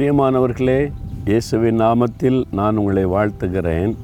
பிரியமானவர்களே இயேசுவின் நாமத்தில் நான் உங்களை வாழ்த்துகிறேன்.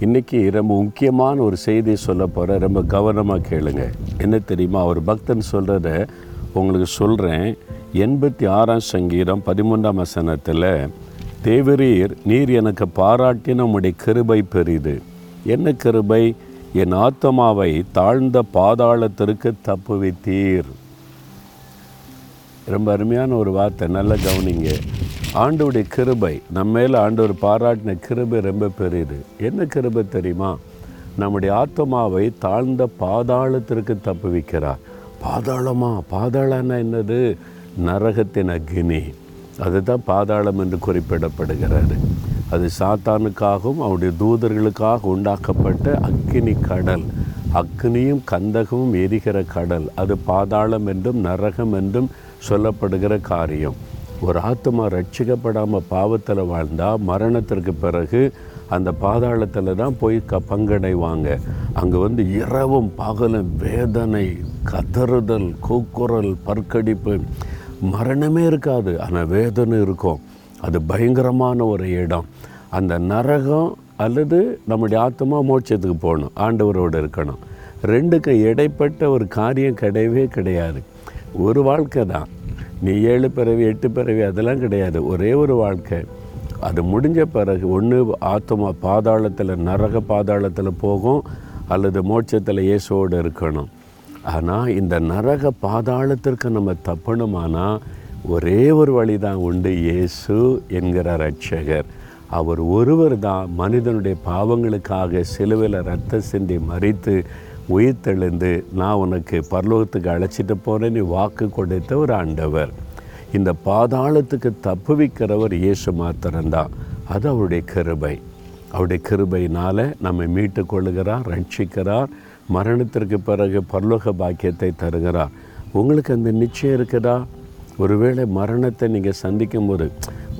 இன்றைக்கி ரொம்ப முக்கியமான ஒரு செய்தியை சொல்ல போகிறேன் ரொம்ப கவனமாக கேளுங்க. என்ன தெரியுமா? ஒரு பக்தன் சொல்கிறத உங்களுக்கு சொல்கிறேன் எண்பத்தி ஆறாம் சங்கீதம் பதிமூன்றாம் வசனத்தில் தேவரீர் நீர் எனக்கு பாராட்டின உம்முடைய கிருபை பெரிது. என்ன கிருபை? என் ஆத்மாவை தாழ்ந்த பாதாளத்திற்கு தப்புவித்தீர். ரொம்ப அருமையான ஒரு வார்த்தை நல்லா கவனிங்க. ஆண்டவுடைய கிருபை நம்ம மேலே ஆண்டவர் பாராட்டின கிருபை ரொம்ப பெரியது. என்ன கிருபை தெரியுமா? நம்முடைய ஆத்மாவை தாழ்ந்த பாதாளத்திற்கு தப்பு வைக்கிறார் பாதாளமா? பாதாளம்னா என்னது? நரகத்தின் அக்னி. அதுதான் பாதாளம் என்று குறிப்பிடப்படுகிறது. அது சாத்தானுக்காகவும் அவருடைய தூதர்களுக்காக உண்டாக்கப்பட்ட அக்கினி கடல். அக்னியும் கந்தகமும் எரிகிற கடல். அது பாதாளம் என்றும் நரகம் என்றும் சொல்லப்படுகிற காரியம். ஒரு ஆத்மா ரட்சிக்கப்படாமல் பாவத்தில் வாழ்ந்தால் மரணத்திற்கு பிறகு அந்த பாதாளத்தில் தான் போய் க பங்கடைவாங்க. அங்கே வந்து இரவும் பகலும் வேதனை கதறுதல் கூக்குரல் பற்கடிப்பு. மரணமே இருக்காது ஆனால் வேதனை இருக்கும். அது பயங்கரமான ஒரு இடம். அந்த நரகம் அல்லது நம்முடைய ஆத்மா மோட்சத்துக்கு போகணும் ஆண்டவரோடு இருக்கணும். ரெண்டுக்கும் இடைப்பட்ட ஒரு காரியம் கிடையவே கிடையாது. ஒரு வாழ்க்கை தான். நீ ஏழு பிறவி எட்டு பிறவி அதெல்லாம் கிடையாது. ஒரே ஒரு வாழ்க்கை. அது முடிஞ்ச பிறகு ஒன்று ஆத்மா பாதாளத்தில் நரக பாதாளத்தில் போகும் அல்லது மோட்சத்தில் இயேசுவோடு இருக்கணும். ஆனால் இந்த நரக பாதாளத்திற்கு நம்ம தப்பணுமானால் ஒரே ஒரு வழி தான் உண்டு இயேசு என்கிற ரட்சகர் அவர் ஒருவர் தான் மனிதனுடைய பாவங்களுக்காக சிலுவையில் ரத்த சிந்தி மறித்து உயிர்த்தெழுந்து நான் உனக்கு பரலோகத்துக்கு அழைச்சிட்டு போகிறேன் நீ வாக்கு கொடுத்த ஒரு ஆண்டவர். இந்த பாதாளத்துக்கு தப்புவிக்கிறவர் இயேசு மாத்திரம்தான். அது அவருடைய கிருபை. அவருடைய கிருபையினால் நம்மை மீட்டு கொள்ளுகிறார் ரட்சிக்கிறார் மரணத்திற்கு பிறகு பரலோக பாக்கியத்தை தருகிறார். உங்களுக்கு அந்த நிச்சயம் இருக்குதா? ஒருவேளை மரணத்தை நீங்கள் சந்திக்கும் போது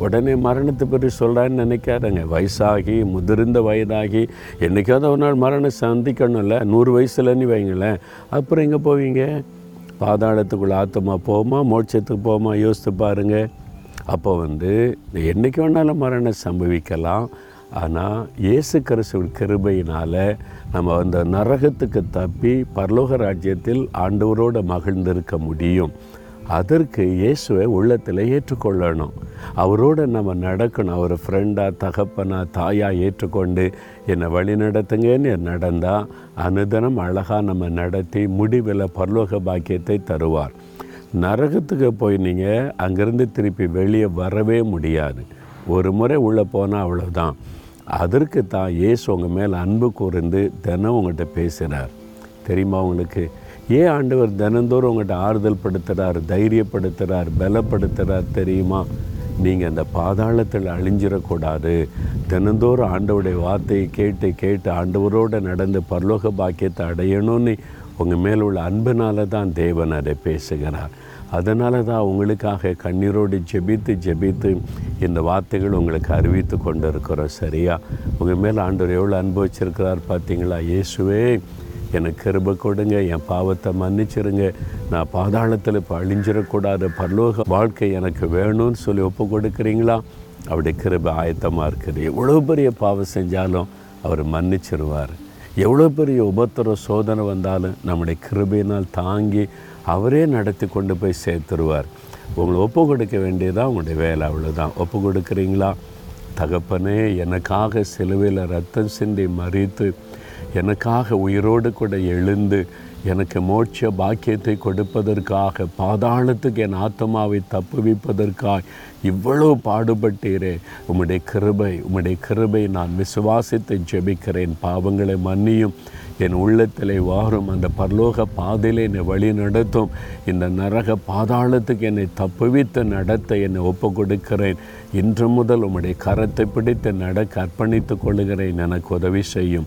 உடனே மரணத்தை பற்றி சொல்கிறான்னு நினைக்காதங்க. வயசாகி முதிர்ந்த வயதாகி என்றைக்காவது ஒரு நாள் மரணம் சந்திக்கணும்ல நூறு வயசுலன்னு வைங்களேன். அப்புறம் எங்கே போவீங்க? பாதாளத்துக்குள்ளே ஆத்தமா போமா மோட்சத்துக்கு போமா யோசித்து பாருங்கள் அப்போ வந்து என்றைக்கு வேணாலும் மரணம் சம்பவிக்கலாம். ஆனால் இயேசு கிறிஸ்துவின் கிருபையினால் நம்ம அந்த நரகத்துக்கு தப்பி பரலோக ராஜ்யத்தில் ஆண்டவரோடு மகிழ்ந்திருக்க முடியும். அதற்கு இயேசுவை உள்ளத்தில் ஏற்றுக்கொள்ளணும். அவரோடு நம்ம நடக்கணும். அவர் ஃப்ரெண்டாக தகப்பனா தாயாக ஏற்றுக்கொண்டு என்னை வழி நடத்துங்கன்னு நடந்தால் அனுதனம் அழகாக நம்ம நடத்தி முடிவில் பரலோக பாக்கியத்தை தருவார். நரகத்துக்கு போய் நீங்கள் அங்கேருந்து திருப்பி வெளியே வரவே முடியாது. ஒரு முறை உள்ளே போனால் அவ்வளோதான் அதற்கு தான் இயேசு உங்கள் மேலே அன்பு கூர்ந்து தினம் உங்கள்கிட்ட பேசுகிறார் தெரியுமா உங்களுக்கு? ஏன் ஆண்டவர் தினந்தோறும் உங்கள்கிட்ட ஆறுதல் படுத்துகிறார் தைரியப்படுத்துகிறார் பலப்படுத்துகிறார் தெரியுமா? நீங்கள் அந்த பாதாளத்தில் அழிஞ்சிடக்கூடாது. தினந்தோறும் ஆண்டவருடைய வார்த்தையை கேட்டு கேட்டு ஆண்டவரோடு நடந்து பரலோக பாக்கியத்தை அடையணும்னு உங்கள் மேல் உள்ள அன்பினால தான் தேவன் அதை பேசுகிறார். அதனால தான் உங்களுக்காக கண்ணீரோடு ஜெபித்து ஜெபித்து இந்த வார்த்தைகள் உங்களுக்கு அறிவித்து கொண்டு இருக்கிறோம் சரியா? உங்கள் மேலே ஆண்டவர் எவ்வளோ அனுபவிச்சிருக்கிறார் பார்த்தீங்களா இயேசுவே எனக்கு கிருப கொடுங்க என் பாவத்தை மன்னிச்சிருங்க. நான் பாதாளத்தில் இப்போ அழிஞ்சிடக்கூடாது. பரலோக வாழ்க்கை எனக்கு வேணும்னு சொல்லி ஒப்பு கொடுக்குறீங்களா? அவருடைய கிருபை ஆயத்தமாக இருக்குது. எவ்வளோ பெரிய பாவம் செஞ்சாலும் அவர் மன்னிச்சிருவார். எவ்வளோ பெரிய உபத்திர சோதனை வந்தாலும் நம்முடைய கிருபையினால் தாங்கி அவரே நடத்தி கொண்டு போய் சேர்த்துருவார். உங்களை ஒப்பு கொடுக்க வேண்டியதான் உங்களுடைய வேலை அவ்வளோதான் ஒப்பு கொடுக்குறீங்களா? தகப்பனே எனக்காக சிலுவையில் ரத்தம் சிந்தி மறித்து எனக்காக உயிரோடு கூட எழுந்து எனக்கு மோட்ச பாக்கியத்தை கொடுப்பதற்காக பாதாளத்துக்கு என் ஆத்மாவை தப்புவிப்பதற்காக இவ்வளவு பாடுபட்டீரே. உம்முடைய கிருபை உம்முடைய கிருபை நான் விசுவாசித்து ஜெபிக்கிறேன். பாவங்களை மன்னியும். என் உள்ளத்திலே வாரும். அந்த பரலோக பாதையில் என்னை வழி நடத்தும். இந்த நரக பாதாளத்துக்கு என்னை தப்புவித்து நடத்த என்னை ஒப்பு கொடுக்கிறேன் இன்று முதல் உம்முடைய கரத்தை பிடித்து நடக்க அர்ப்பணித்துக் கொள்கிறேன். எனக்கு உதவி செய்யும்.